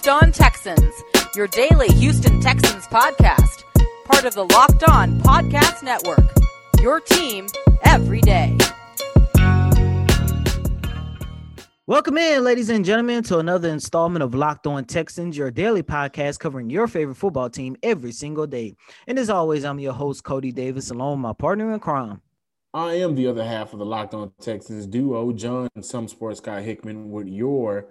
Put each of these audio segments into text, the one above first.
Locked On Texans, your daily Houston Texans podcast, part of the Locked On Podcast Network. Your team every day. Welcome in, ladies and gentlemen, to another installment of Locked On Texans, your daily podcast covering your favorite football team every single day. And as always, I'm your host, Cody Davis, along with my partner in crime. I am the other half of the Locked On Texans duo, John Some Sports Guy Hickman, with your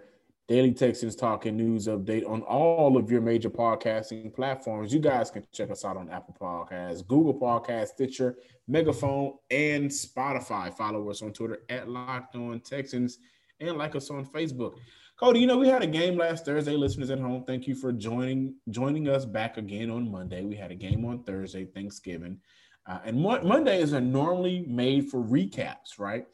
Daily Texans Talking News Update on all of your major podcasting platforms. You guys can check us out on Apple Podcasts, Google Podcasts, Stitcher, Megaphone, and Spotify. Follow us on Twitter at Locked On Texans and like us on Facebook. Cody, you know we had a game last Thursday. Listeners at home, thank you for joining joining us back again on Monday. We had a game on Thursday, Thanksgiving, uh, and Mo- Mondays are normally made for recaps, right?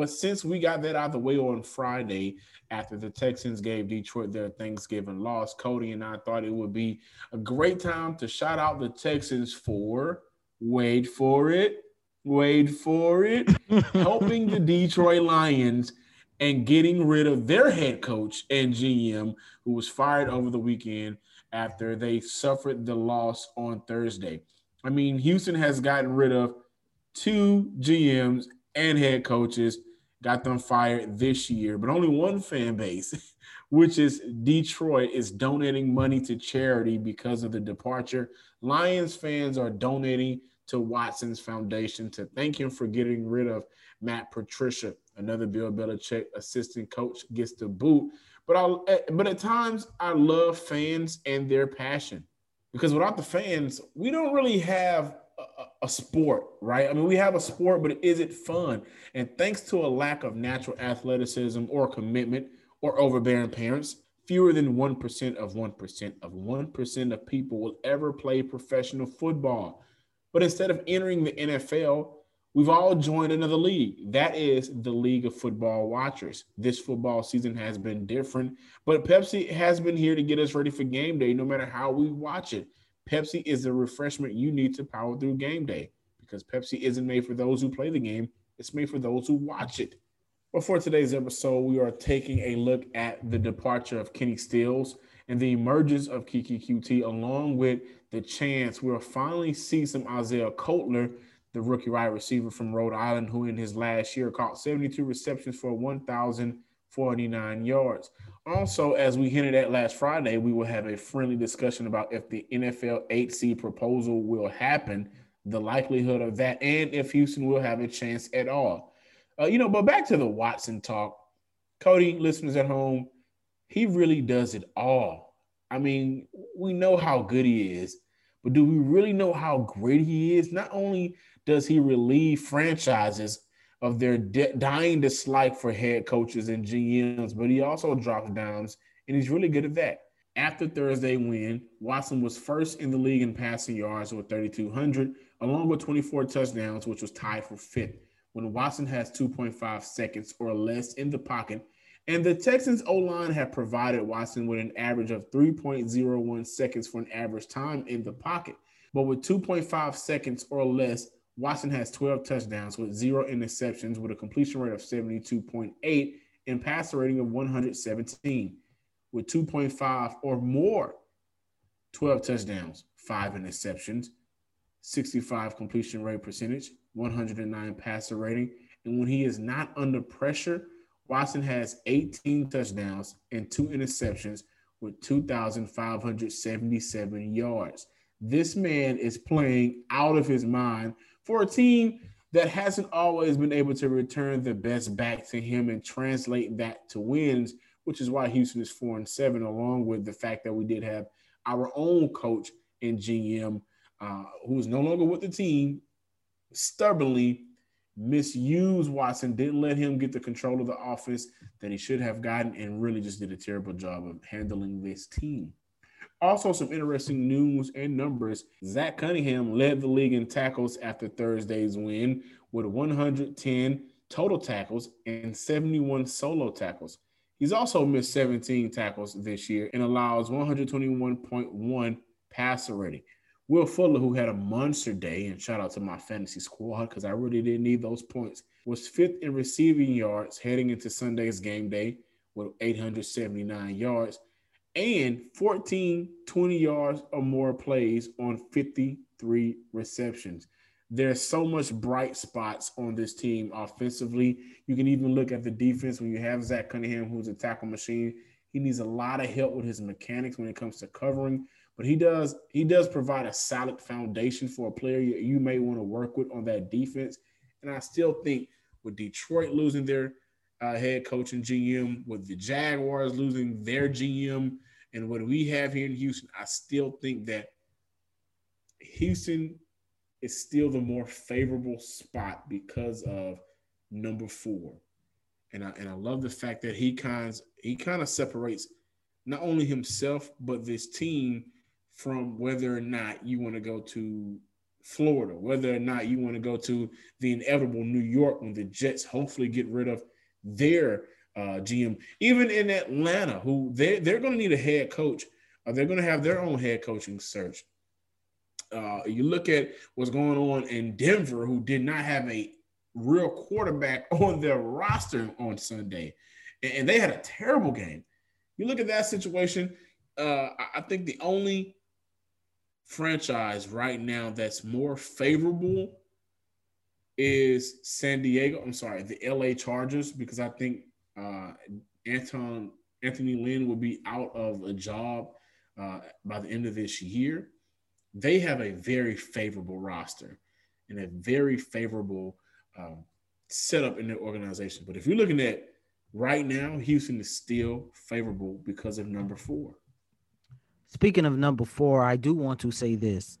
But since we got that out of the way on Friday after the Texans gave Detroit their Thanksgiving loss, Cody and I thought it would be a great time to shout out the Texans for wait for it, wait for it, helping the Detroit Lions and getting rid of their head coach and GM who was fired over the weekend after they suffered the loss on Thursday. I mean, Houston has gotten rid of two GMs and head coaches got them fired this year, but only one fan base, which is Detroit, is donating money to charity because of the departure. Lions fans are donating to Watson's foundation to thank him for getting rid of Matt Patricia. Another Bill Belichick assistant coach gets the boot. But I eh, but at times I love fans and their passion because without the fans, we don't really have a, sport, right? I mean, we have a sport, but is it fun? And thanks to a lack of natural athleticism or commitment or overbearing parents, fewer than 1% of 1% of 1% of people will ever play professional football. But instead of entering the NFL, we've all joined another league. That is the League of Football Watchers. This football season has been different, but Pepsi has been here to get us ready for game day no matter how we watch it. Pepsi is the refreshment you need to power through game day because Pepsi isn't made for those who play the game, it's made for those who watch it. But for today's episode, we are taking a look at the departure of Kenny Stills and the emergence of Keke Coutee, along with the chance we'll finally see some Isaiah Coulter, the rookie wide receiver from Rhode Island, who in his last year caught 72 receptions for 1,049 yards. Also, as we hinted at last Friday, we will have a friendly discussion about if the NFL 8 seed proposal will happen, the likelihood of that, and if Houston will have a chance at all. Uh, you know, but back to the Watson talk. Cody, listeners at home, he really does it all. I mean, we know how good he is, but do we really know how great he is? Not only does he relieve franchises of their de- dying dislike for head coaches and GMs, but he also drops downs, and he's really good at that. After Thursday win, Watson was first in the league in passing yards with 3,200, along with 24 touchdowns, which was tied for fifth. When Watson has 2.5 seconds or less in the pocket, and the Texans O line have provided Watson with an average of 3.01 seconds for an average time in the pocket. But with 2.5 seconds or less, Watson has 12 touchdowns with zero interceptions with a completion rate of 72.8 and passer rating of 117 with 2.5 or more 12 touchdowns, five interceptions, 65 completion rate percentage, 109 passer rating. And when he is not under pressure, Watson has 18 touchdowns and two interceptions with 2,577 yards. This man is playing out of his mind for a team that hasn't always been able to return the best back to him and translate that to wins, which is why Houston is four and seven, along with the fact that we did have our own coach and GM uh, who is no longer with the team, stubbornly misused Watson, didn't let him get the control of the office that he should have gotten, and really just did a terrible job of handling this team. Also, some interesting news and numbers. Zach Cunningham led the league in tackles after Thursday's win with 110 total tackles and 71 solo tackles. He's also missed 17 tackles this year and allows 121.1 passer rating. Will Fuller, who had a monster day, and shout out to my fantasy squad because I really didn't need those points, was fifth in receiving yards heading into Sunday's game day with 879 yards and 14 20 yards or more plays on 53 receptions. There's so much bright spots on this team offensively. You can even look at the defense when you have Zach Cunningham, who's a tackle machine. He needs a lot of help with his mechanics when it comes to covering, but he does he does provide a solid foundation for a player you, you may want to work with on that defense. And I still think with Detroit losing their uh, head coach and GM, with the Jaguars losing their GM, and what we have here in Houston, I still think that Houston is still the more favorable spot because of number four. And I and I love the fact that he kinds he kind of separates not only himself but this team from whether or not you want to go to Florida, whether or not you want to go to the inevitable New York when the Jets hopefully get rid of their uh, GM. Even in Atlanta, who they they're going to need a head coach. Uh, they're going to have their own head coaching search. Uh, you look at what's going on in Denver, who did not have a real quarterback on their roster on Sunday, and, and they had a terrible game. You look at that situation. Uh, I think the only franchise right now that's more favorable is San Diego. I'm sorry, the LA Chargers, because I think uh, Anton Anthony Lynn will be out of a job uh, by the end of this year. They have a very favorable roster and a very favorable um, setup in their organization. But if you're looking at right now, Houston is still favorable because of number four. Speaking of number four, I do want to say this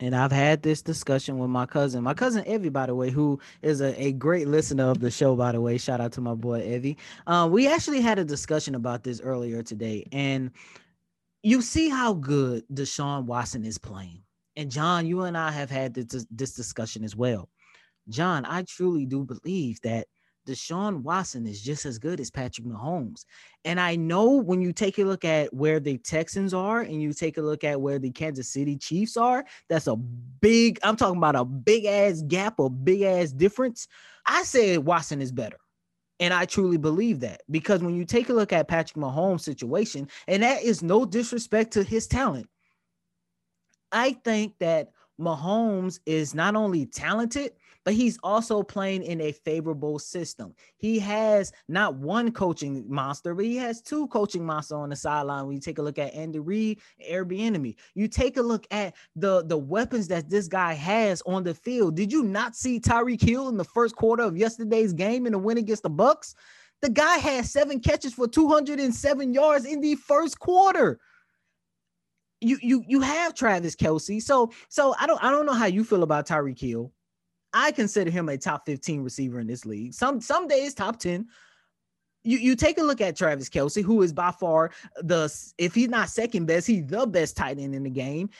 and I've had this discussion with my cousin, my cousin Evie, by the way, who is a, a great listener of the show, by the way. Shout out to my boy Evie. Um, we actually had a discussion about this earlier today, and you see how good Deshaun Watson is playing. And John, you and I have had this, this discussion as well. John, I truly do believe that Deshaun Watson is just as good as Patrick Mahomes. And I know when you take a look at where the Texans are and you take a look at where the Kansas City Chiefs are, that's a big, I'm talking about a big ass gap, a big ass difference. I said Watson is better. And I truly believe that because when you take a look at Patrick Mahomes' situation, and that is no disrespect to his talent, I think that Mahomes is not only talented, but he's also playing in a favorable system. He has not one coaching monster, but he has two coaching monsters on the sideline. When you take a look at Andy Reid, Bieniemy, you take a look at the the weapons that this guy has on the field. Did you not see Tyreek Hill in the first quarter of yesterday's game in the win against the Bucs? The guy had seven catches for 207 yards in the first quarter you you you have Travis Kelce. So so I don't I don't know how you feel about Tyreek Hill. I consider him a top 15 receiver in this league. Some some days top 10. You, you take a look at Travis Kelce, who is by far the if he's not second best, he's the best tight end in the game.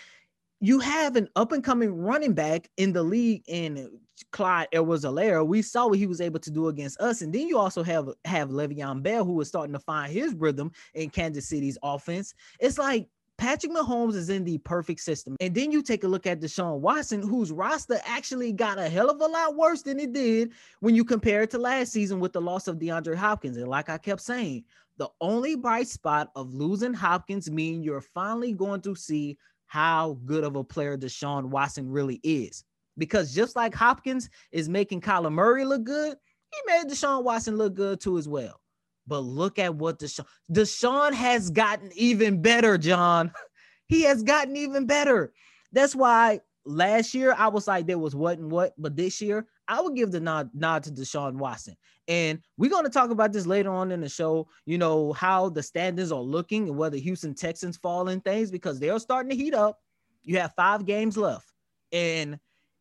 You have an up and coming running back in the league in Clyde Edwards-Helaire. We saw what he was able to do against us. And then you also have have Le'Veon Bell, who is starting to find his rhythm in Kansas City's offense. It's like Patrick Mahomes is in the perfect system. And then you take a look at Deshaun Watson, whose roster actually got a hell of a lot worse than it did when you compare it to last season with the loss of DeAndre Hopkins. And like I kept saying, the only bright spot of losing Hopkins mean you're finally going to see how good of a player Deshaun Watson really is. Because just like Hopkins is making Kyler Murray look good, he made Deshaun Watson look good too as well. But look at what Deshaun Deshaun has gotten even better, John. He has gotten even better. That's why last year I was like there was what and what, but this year I would give the nod nod to Deshaun Watson. And we're going to talk about this later on in the show, you know, how the standings are looking and whether Houston Texans fall in things because they're starting to heat up. You have five games left. And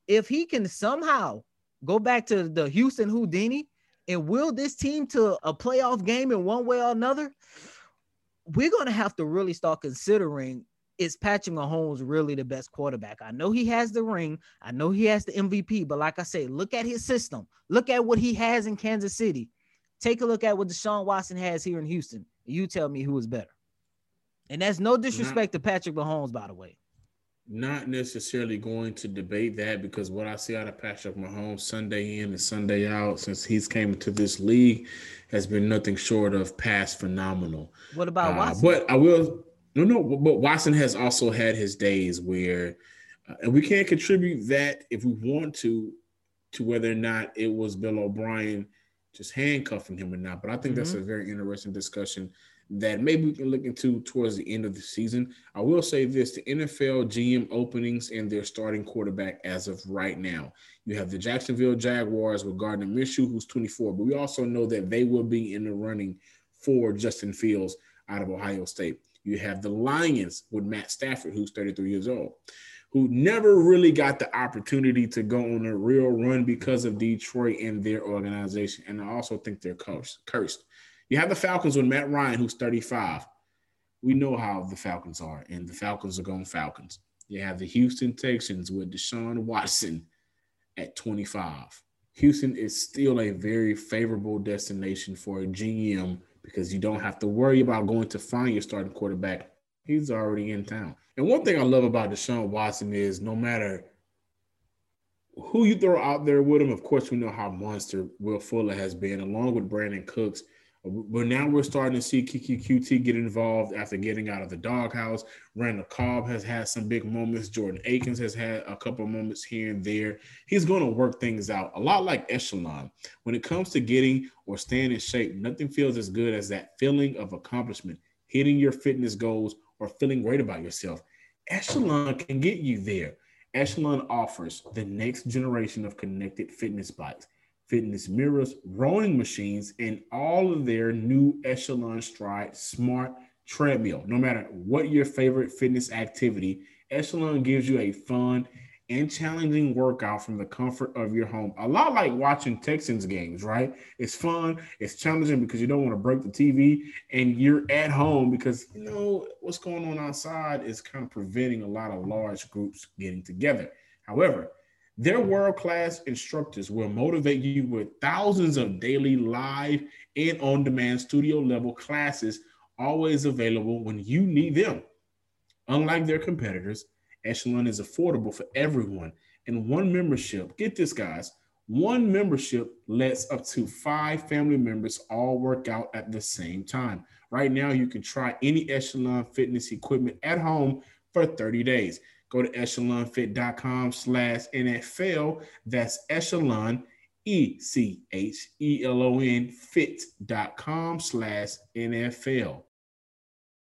if he can somehow go back to the Houston Houdini and will this team to a playoff game in one way or another? We're going to have to really start considering is Patrick Mahomes really the best quarterback? I know he has the ring. I know he has the MVP, but like I say, look at his system. Look at what he has in Kansas City. Take a look at what Deshaun Watson has here in Houston. You tell me who is better. And that's no mm-hmm. disrespect to Patrick Mahomes, by the way. Not necessarily going to debate that because what I see out of Patrick Mahomes Sunday in and Sunday out since he's came into this league has been nothing short of past phenomenal. What about uh, Watson? But I will no no but Watson has also had his days where uh, and we can't contribute that if we want to to whether or not it was Bill O'Brien just handcuffing him or not. But I think mm-hmm. that's a very interesting discussion that maybe we can look into towards the end of the season. I will say this the NFL GM openings and their starting quarterback as of right now. You have the Jacksonville Jaguars with Gardner Minshew, who's 24, but we also know that they will be in the running for Justin Fields out of Ohio State. You have the Lions with Matt Stafford, who's 33 years old, who never really got the opportunity to go on a real run because of Detroit and their organization. And I also think they're cursed. You have the Falcons with Matt Ryan, who's 35. We know how the Falcons are, and the Falcons are going Falcons. You have the Houston Texans with Deshaun Watson at 25. Houston is still a very favorable destination for a GM because you don't have to worry about going to find your starting quarterback. He's already in town. And one thing I love about Deshaun Watson is no matter who you throw out there with him, of course, we know how monster Will Fuller has been, along with Brandin Cooks. But now we're starting to see Keke Coutee get involved after getting out of the doghouse. Randall Cobb has had some big moments. Jordan Akins has had a couple moments here and there. He's going to work things out a lot like Echelon. When it comes to getting or staying in shape, nothing feels as good as that feeling of accomplishment, hitting your fitness goals, or feeling great about yourself. Echelon can get you there. Echelon offers the next generation of connected fitness bikes fitness mirrors, rowing machines, and all of their new Echelon Stride smart treadmill. No matter what your favorite fitness activity, Echelon gives you a fun and challenging workout from the comfort of your home. A lot like watching Texans games, right? It's fun, it's challenging because you don't want to break the TV and you're at home because you know what's going on outside is kind of preventing a lot of large groups getting together. However, their world class instructors will motivate you with thousands of daily live and on demand studio level classes, always available when you need them. Unlike their competitors, Echelon is affordable for everyone. And one membership, get this, guys, one membership lets up to five family members all work out at the same time. Right now, you can try any Echelon fitness equipment at home for 30 days. Go to echelonfit.com slash NFL. That's echelon, E C H E L O N fit.com slash NFL.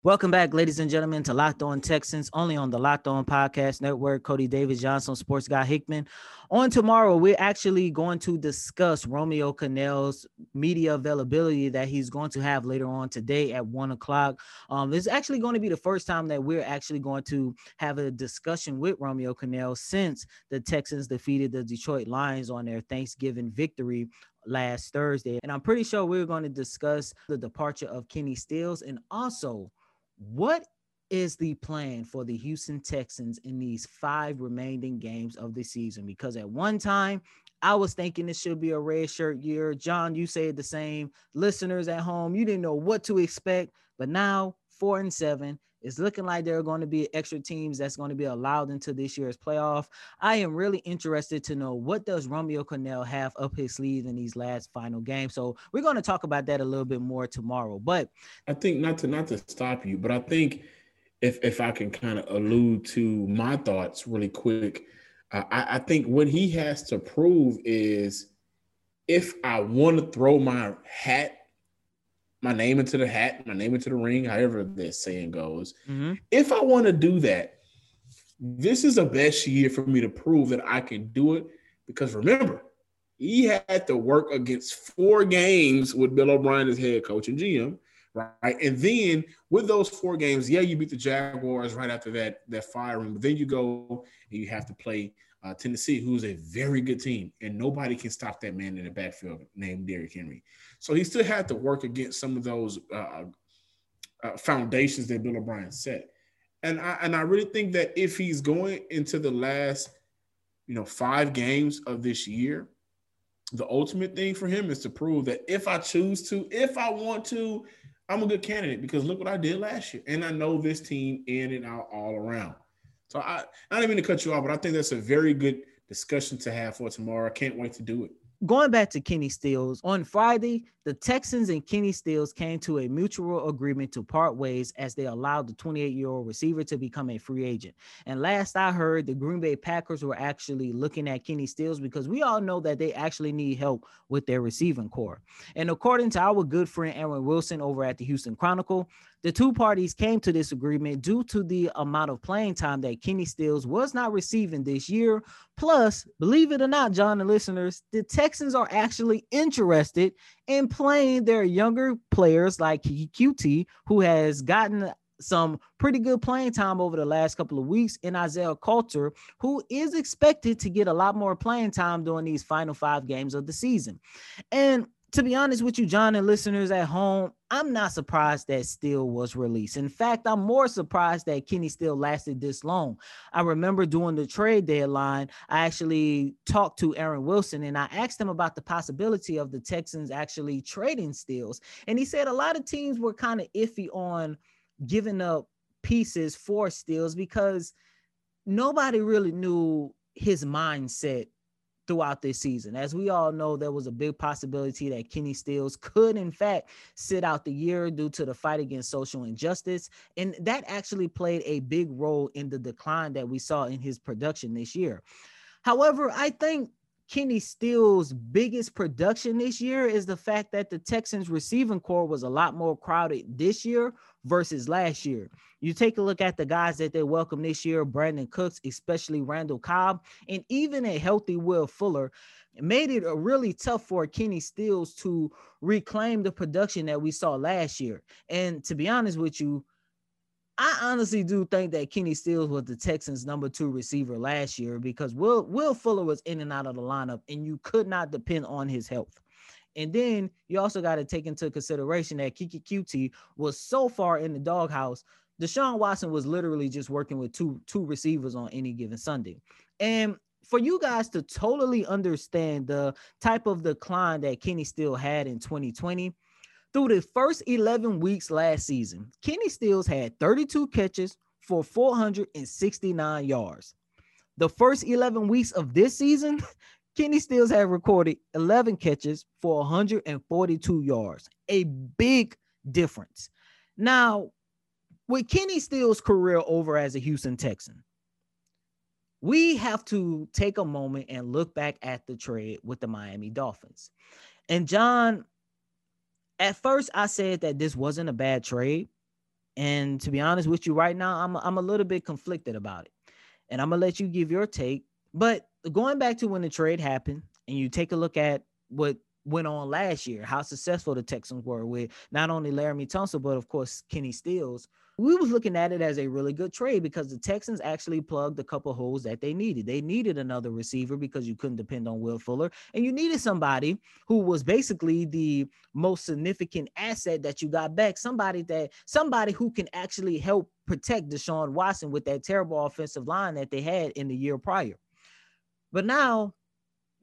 Welcome back, ladies and gentlemen, to Locked On Texans, only on the Locked On Podcast Network. Cody Davis Johnson, Sports Guy Hickman. On tomorrow, we're actually going to discuss Romeo Crennel's media availability that he's going to have later on today at one o'clock. Um, is actually going to be the first time that we're actually going to have a discussion with Romeo Crennel since the Texans defeated the Detroit Lions on their Thanksgiving victory last Thursday. And I'm pretty sure we're going to discuss the departure of Kenny Stills and also what is the plan for the Houston Texans in these five remaining games of the season? Because at one time, I was thinking it should be a red shirt year. John, you said the same. Listeners at home, you didn't know what to expect, but now four and seven. It's looking like there are going to be extra teams that's going to be allowed into this year's playoff. I am really interested to know what does Romeo Crennel have up his sleeve in these last final games. So we're going to talk about that a little bit more tomorrow. But I think not to not to stop you, but I think if if I can kind of allude to my thoughts really quick, uh, I, I think what he has to prove is if I want to throw my hat my name into the hat, my name into the ring, however this saying goes. Mm-hmm. If I want to do that, this is the best year for me to prove that I can do it. Because remember, he had to work against four games with Bill O'Brien as head coach and GM, right? And then with those four games, yeah, you beat the Jaguars right after that that firing, but then you go and you have to play uh, Tennessee, who's a very good team, and nobody can stop that man in the backfield named Derrick Henry. So he still had to work against some of those uh, uh, foundations that Bill O'Brien set. And I and I really think that if he's going into the last, you know, five games of this year, the ultimate thing for him is to prove that if I choose to, if I want to, I'm a good candidate because look what I did last year, and I know this team in and out all around. So I, I don't mean to cut you off, but I think that's a very good discussion to have for tomorrow. I can't wait to do it going back to Kenny Stills, on Friday, the Texans and Kenny Stills came to a mutual agreement to part ways as they allowed the 28 year old receiver to become a free agent. And last I heard, the Green Bay Packers were actually looking at Kenny Stills because we all know that they actually need help with their receiving core. And according to our good friend Aaron Wilson over at the Houston Chronicle, the two parties came to this agreement due to the amount of playing time that Kenny Stills was not receiving this year. Plus, believe it or not, John and listeners, the Texans are actually interested in playing their younger players like Coutee, who has gotten some pretty good playing time over the last couple of weeks in Isaiah Coulter, who is expected to get a lot more playing time during these final five games of the season. And to be honest with you, John and listeners at home, I'm not surprised that Steele was released. In fact, I'm more surprised that Kenny Steele lasted this long. I remember during the trade deadline, I actually talked to Aaron Wilson and I asked him about the possibility of the Texans actually trading Steels. And he said a lot of teams were kind of iffy on giving up pieces for Steels because nobody really knew his mindset throughout this season. As we all know, there was a big possibility that Kenny Stills could, in fact, sit out the year due to the fight against social injustice. And that actually played a big role in the decline that we saw in his production this year. However, I think Kenny Stills' biggest production this year is the fact that the Texans receiving core was a lot more crowded this year versus last year. You take a look at the guys that they welcome this year, Brandin Cooks, especially Randall Cobb, and even a healthy Will Fuller made it really tough for Kenny Stills to reclaim the production that we saw last year. And to be honest with you, I honestly do think that Kenny Stills was the Texans' number two receiver last year because Will Will Fuller was in and out of the lineup, and you could not depend on his health. And then you also got to take into consideration that Keke Coutee was so far in the doghouse. Deshaun Watson was literally just working with two two receivers on any given Sunday. And for you guys to totally understand the type of decline that Kenny still had in 2020, through the first 11 weeks last season, Kenny Stills had 32 catches for 469 yards. The first 11 weeks of this season, Kenny Stills had recorded 11 catches for 142 yards, a big difference. Now, with Kenny Stills' career over as a Houston Texan, we have to take a moment and look back at the trade with the Miami Dolphins. And John, at first I said that this wasn't a bad trade. And to be honest with you, right now, I'm, I'm a little bit conflicted about it. And I'm going to let you give your take. But going back to when the trade happened, and you take a look at what went on last year, how successful the Texans were with not only Laremy Tunsil, but of course Kenny Stills, we was looking at it as a really good trade because the Texans actually plugged a couple holes that they needed. They needed another receiver because you couldn't depend on Will Fuller, and you needed somebody who was basically the most significant asset that you got back. Somebody that somebody who can actually help protect Deshaun Watson with that terrible offensive line that they had in the year prior. But now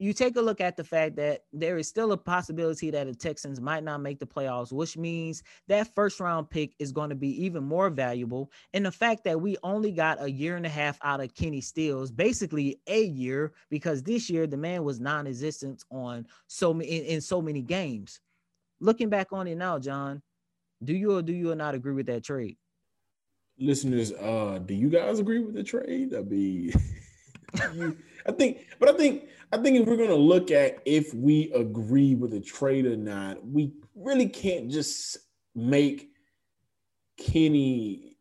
you take a look at the fact that there is still a possibility that the Texans might not make the playoffs, which means that first round pick is going to be even more valuable. And the fact that we only got a year and a half out of Kenny Stills, basically a year, because this year the man was non-existent on so in, in so many games. Looking back on it now, John, do you or do you not agree with that trade? Listeners, uh, do you guys agree with the trade? I mean, I think, but I think I think if we're going to look at if we agree with a trade or not, we really can't just make Kenny,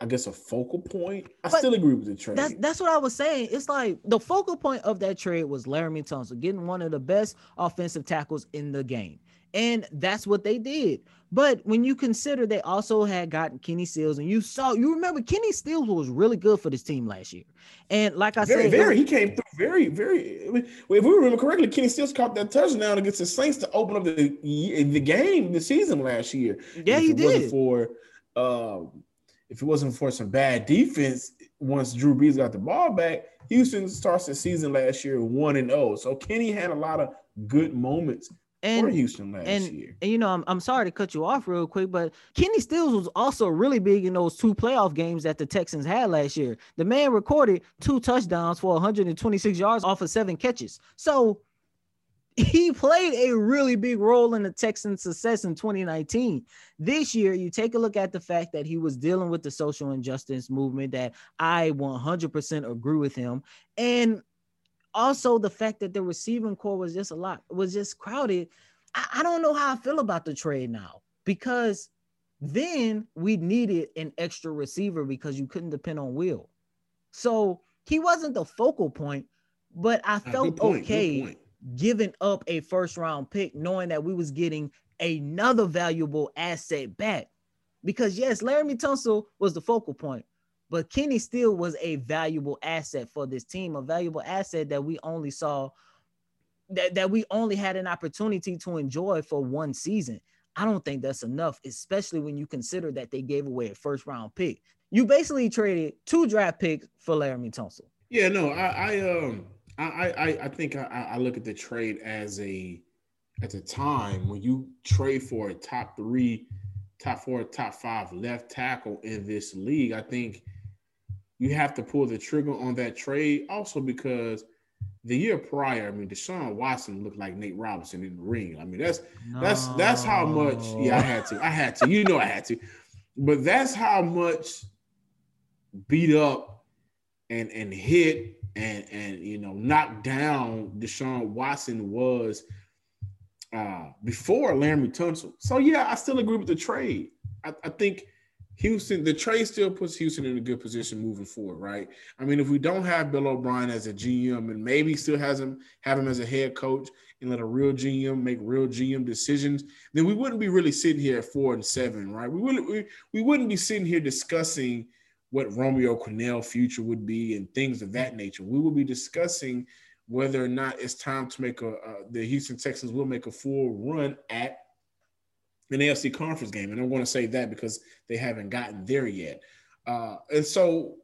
I guess, a focal point. I but still agree with the trade. That's, that's what I was saying. It's like the focal point of that trade was Laremy Tunsil getting one of the best offensive tackles in the game. And that's what they did. But when you consider they also had gotten Kenny Stills, and you saw, you remember Kenny Stills was really good for this team last year. And like I very, said, very, he came through very, very. If we remember correctly, Kenny Stills caught that touchdown against the Saints to open up the the game, the season last year. Yeah, he did. For um, if it wasn't for some bad defense, once Drew Brees got the ball back, Houston starts the season last year one and zero. Oh. So Kenny had a lot of good moments and, for Houston last and, year. And you know, I'm, I'm sorry to cut you off real quick, but Kenny Stills was also really big in those two playoff games that the Texans had last year. The man recorded two touchdowns for 126 yards off of seven catches. So he played a really big role in the Texans' success in 2019. This year, you take a look at the fact that he was dealing with the social injustice movement that I 100% agree with him. And also the fact that the receiving core was just a lot, was just crowded. I, I don't know how I feel about the trade now because then we needed an extra receiver because you couldn't depend on Will. So he wasn't the focal point, but I felt okay giving up a first round pick, knowing that we was getting another valuable asset back. Because yes, Laremy Tunsil was the focal point, but Kenny still was a valuable asset for this team, a valuable asset that we only saw that, that we only had an opportunity to enjoy for one season. I don't think that's enough, especially when you consider that they gave away a first round pick. You basically traded two draft picks for Laremy Tunsil. Yeah, no, I, I um I, I, I think I, I look at the trade as a at the time when you trade for a top three, top four, top five left tackle in this league, I think you have to pull the trigger on that trade. Also because the year prior, I mean, Deshaun Watson looked like Nate Robinson in the ring. I mean, that's no. that's that's how much. Yeah, I had to. I had to. You know, I had to. But that's how much beat up and and hit and and you know knocked down Deshaun Watson was uh, before Laremy Tunsil. So yeah, I still agree with the trade. I, I, think Houston, the trade still puts Houston in a good position moving forward, right? I mean, if we don't have Bill O'Brien as a GM and maybe still has him have him as a head coach and let a real GM make real GM decisions, then we wouldn't be really sitting here at four and seven, right? We wouldn't we, we wouldn't be sitting here discussing what Romeo Crennel future would be and things of that nature. We will be discussing whether or not it's time to make a uh, the Houston Texans will make a full run at an AFC conference game, and I'm going to say that because they haven't gotten there yet. Uh, and so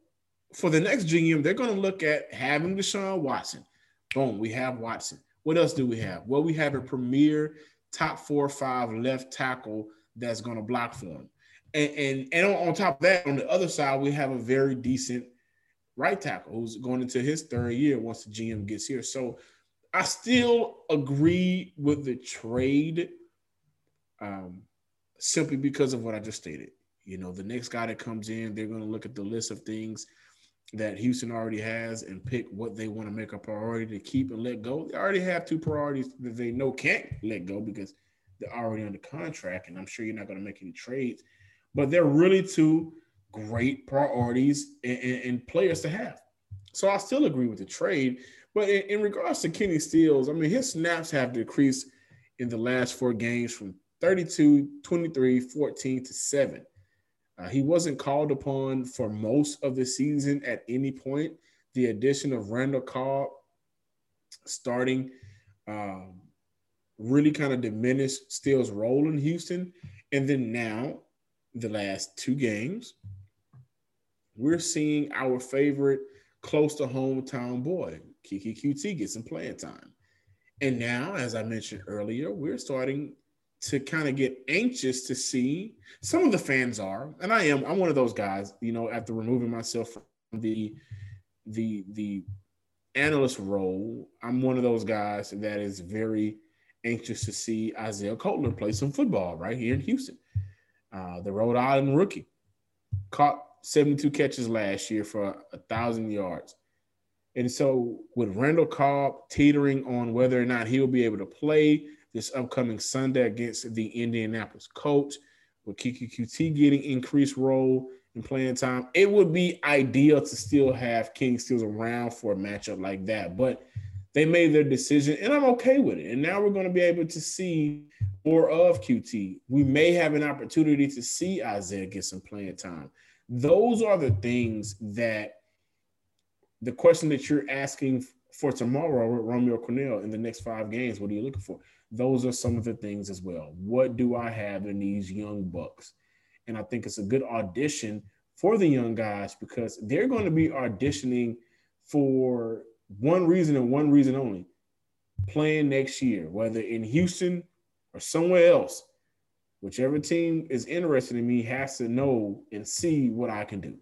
for the next GM, they're going to look at having Deshaun Watson. Boom, we have Watson. What else do we have? Well, we have a premier top four or five left tackle that's going to block for him. And, and, and on top of that, on the other side, we have a very decent right tackle who's going into his third year once the GM gets here. So I still agree with the trade um, simply because of what I just stated. You know, the next guy that comes in, they're going to look at the list of things that Houston already has and pick what they want to make a priority to keep and let go. They already have two priorities that they know can't let go because they're already under contract, and I'm sure you're not going to make any trades but they're really two great priorities and, and, and players to have. So I still agree with the trade. But in, in, regards to Kenny Stills, I mean, his snaps have decreased in the last four games from 32, 23, 14 to 7. Uh, he wasn't called upon for most of the season at any point. The addition of Randall Cobb starting um, really kind of diminished Stills' role in Houston. And then now the last two games, we're seeing our favorite close to hometown boy, Keke Coutee, get some playing time. And now, as I mentioned earlier, we're starting to kind of get anxious to see some of the fans are, and I am, I'm one of those guys, you know, after removing myself from the the the analyst role, I'm one of those guys that is very anxious to see Isaiah Coulter play some football right here in Houston. Uh, the Rhode Island rookie caught 72 catches last year for a thousand yards. And so, with Randall Cobb teetering on whether or not he'll be able to play this upcoming Sunday against the Indianapolis Colts, with Keke Coutee getting increased role and playing time, it would be ideal to still have King Stills around for a matchup like that. But they made their decision, and I'm okay with it. And now we're going to be able to see more of Coutee. We may have an opportunity to see Isaiah get some playing time. Those are the things that the question that you're asking for tomorrow with Romeo Crennel in the next five games. What are you looking for? Those are some of the things as well. What do I have in these young bucks? And I think it's a good audition for the young guys because they're going to be auditioning for one reason and one reason only playing next year, whether in Houston or somewhere else, whichever team is interested in me has to know and see what I can do.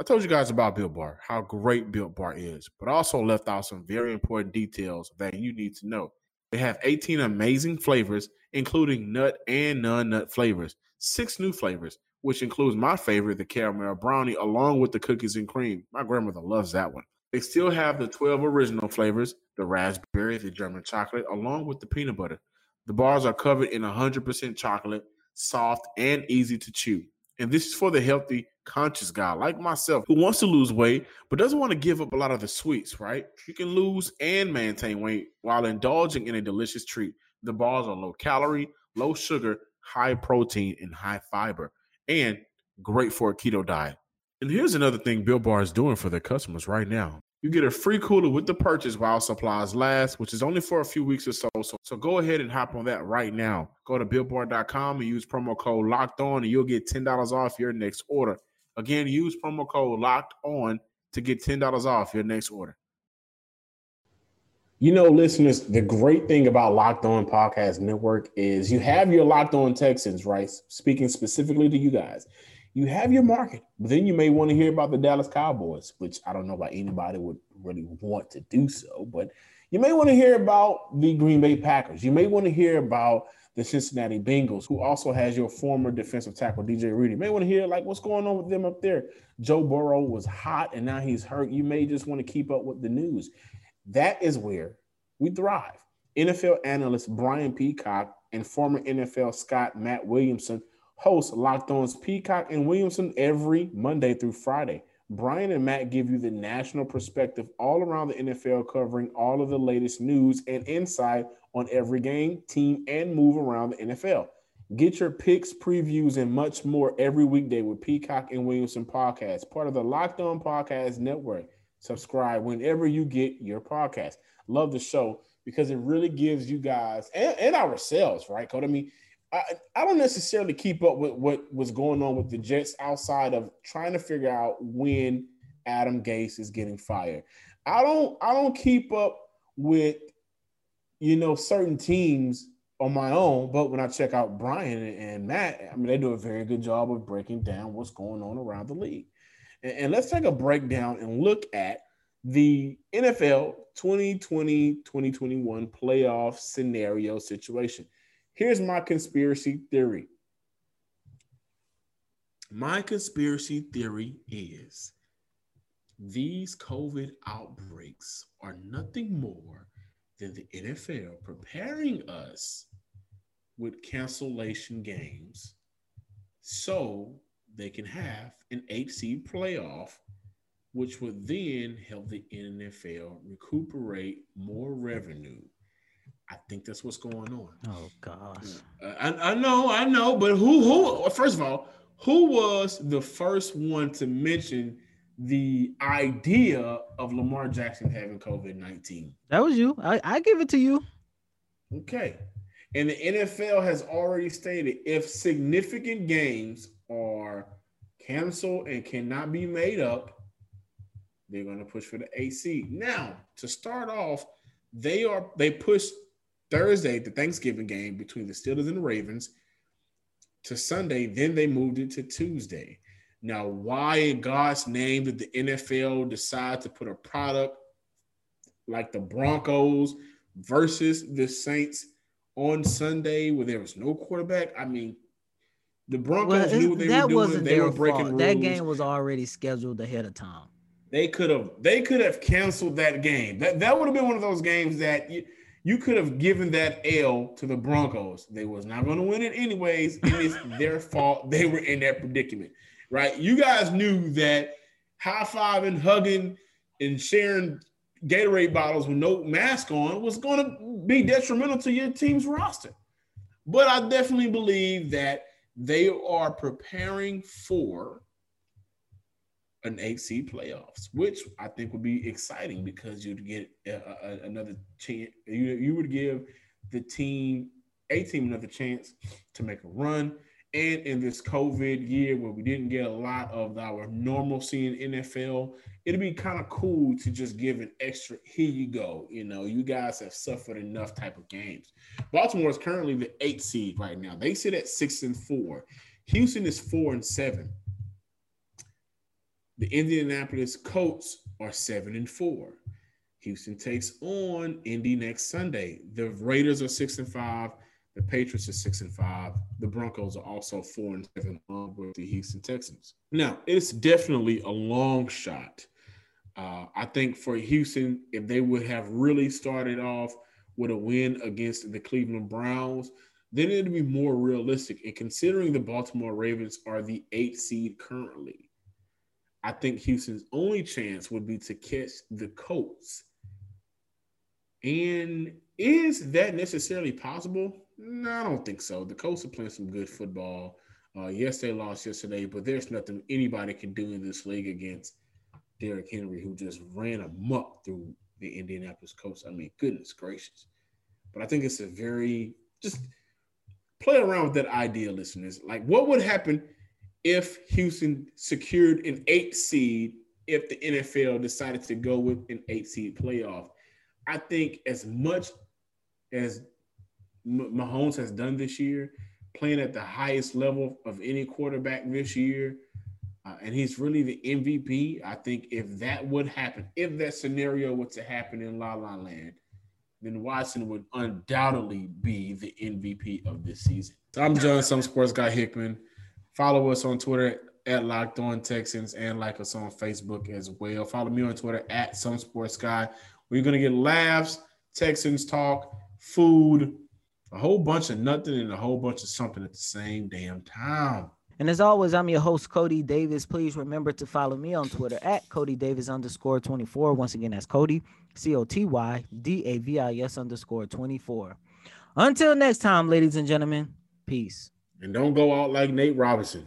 I told you guys about Built Bar, how great Built Bar is, but also left out some very important details that you need to know. They have 18 amazing flavors, including nut and non nut flavors, six new flavors, which includes my favorite, the caramel brownie, along with the cookies and cream. My grandmother loves that one. They still have the 12 original flavors, the raspberry, the German chocolate, along with the peanut butter. The bars are covered in 100% chocolate, soft, and easy to chew. And this is for the healthy, conscious guy like myself who wants to lose weight but doesn't want to give up a lot of the sweets, right? You can lose and maintain weight while indulging in a delicious treat. The bars are low calorie, low sugar, high protein, and high fiber, and great for a keto diet. And here's another thing Built Bar is doing for their customers right now. You get a free cooler with the purchase while supplies last, which is only for a few weeks or so. So, so go ahead and hop on that right now. Go to builtbar.com and use promo code locked on, and you'll get $10 off your next order. Again, use promo code locked on to get $10 off your next order. You know, listeners, the great thing about Locked On Podcast Network is you have your Locked On Texans, right? Speaking specifically to you guys you have your market, but then you may want to hear about the Dallas Cowboys, which I don't know why anybody would really want to do so, but you may want to hear about the Green Bay Packers. You may want to hear about the Cincinnati Bengals, who also has your former defensive tackle DJ Reader. You may want to hear like what's going on with them up there. Joe Burrow was hot and now he's hurt. You may just want to keep up with the news. That is where we thrive. NFL analyst Brian Peacock and former NFL Scott Matt Williamson host Locked On's Peacock and Williamson every Monday through Friday. Brian and Matt give you the national perspective all around the NFL, covering all of the latest news and insight on every game, team, and move around the NFL. Get your picks, previews, and much more every weekday with Peacock and Williamson podcast, part of the Locked On Podcast Network. Subscribe whenever you get your podcast. Love the show because it really gives you guys and, and ourselves, right? Code I mean, I, I don't necessarily keep up with what was going on with the Jets outside of trying to figure out when Adam Gase is getting fired. I don't I don't keep up with you know certain teams on my own, but when I check out Brian and Matt, I mean they do a very good job of breaking down what's going on around the league. And, and let's take a breakdown and look at the NFL 2020-2021 playoff scenario situation. Here's my conspiracy theory. My conspiracy theory is these COVID outbreaks are nothing more than the NFL preparing us with cancellation games so they can have an eight seed playoff, which would then help the NFL recuperate more revenue I think that's what's going on. Oh gosh. Uh, I, I know, I know, but who who first of all, who was the first one to mention the idea of Lamar Jackson having COVID 19? That was you. I, I give it to you. Okay. And the NFL has already stated if significant games are canceled and cannot be made up, they're going to push for the AC. Now, to start off, they are they pushed Thursday, the Thanksgiving game between the Steelers and the Ravens, to Sunday. Then they moved it to Tuesday. Now, why in God's name did the NFL decide to put a product like the Broncos versus the Saints on Sunday where there was no quarterback? I mean, the Broncos well, knew what they were doing. They were breaking fault. rules. That game was already scheduled ahead of time. They could have they could have canceled that game. That that would have been one of those games that you, you could have given that L to the Broncos. They was not going to win it anyways, and it's their fault. They were in that predicament, right? You guys knew that high fiving, hugging, and sharing Gatorade bottles with no mask on was going to be detrimental to your team's roster. But I definitely believe that they are preparing for an seed playoffs, which I think would be exciting because you'd get a, a, another chance. You, you would give the team, a team, another chance to make a run. And in this COVID year where we didn't get a lot of our normalcy in NFL it'd be kind of cool to just give an extra. Here you go. You know, you guys have suffered enough type of games. Baltimore is currently the eighth seed right now. They sit at six and four. Houston is four and seven. The Indianapolis Colts are seven and four. Houston takes on Indy next Sunday. The Raiders are six and five. The Patriots are six and five. The Broncos are also four and seven, along with the Houston Texans. Now, it's definitely a long shot. Uh, I think for Houston, if they would have really started off with a win against the Cleveland Browns, then it'd be more realistic. And considering the Baltimore Ravens are the eighth seed currently, I think Houston's only chance would be to catch the Colts. And is that necessarily possible? No, I don't think so. The Colts are playing some good football. Uh, yes, they lost yesterday, but there's nothing anybody can do in this league against Derrick Henry, who just ran amok through the Indianapolis Colts. I mean, goodness gracious. But I think it's a very just play around with that idea, listeners. Like, what would happen if Houston secured an eight seed if the NFL decided to go with an eight seed playoff? I think as much as Mahomes has done this year, playing at the highest level of any quarterback this year. Uh, and he's really the MVP. I think if that would happen, if that scenario were to happen in La La Land, then Watson would undoubtedly be the MVP of this season. So I'm John, some sports guy Hickman. Follow us on Twitter at Locked On Texans and like us on Facebook as well. Follow me on Twitter at some sports guy. We're gonna get laughs, Texans talk, food, a whole bunch of nothing and a whole bunch of something at the same damn time. And as always, I'm your host, Coty Davis. Please remember to follow me on Twitter at Coty Davis underscore 24. Once again, that's Coty, C O T Y D A V I S underscore 24. Until next time, ladies and gentlemen, peace. And don't go out like Nate Robinson.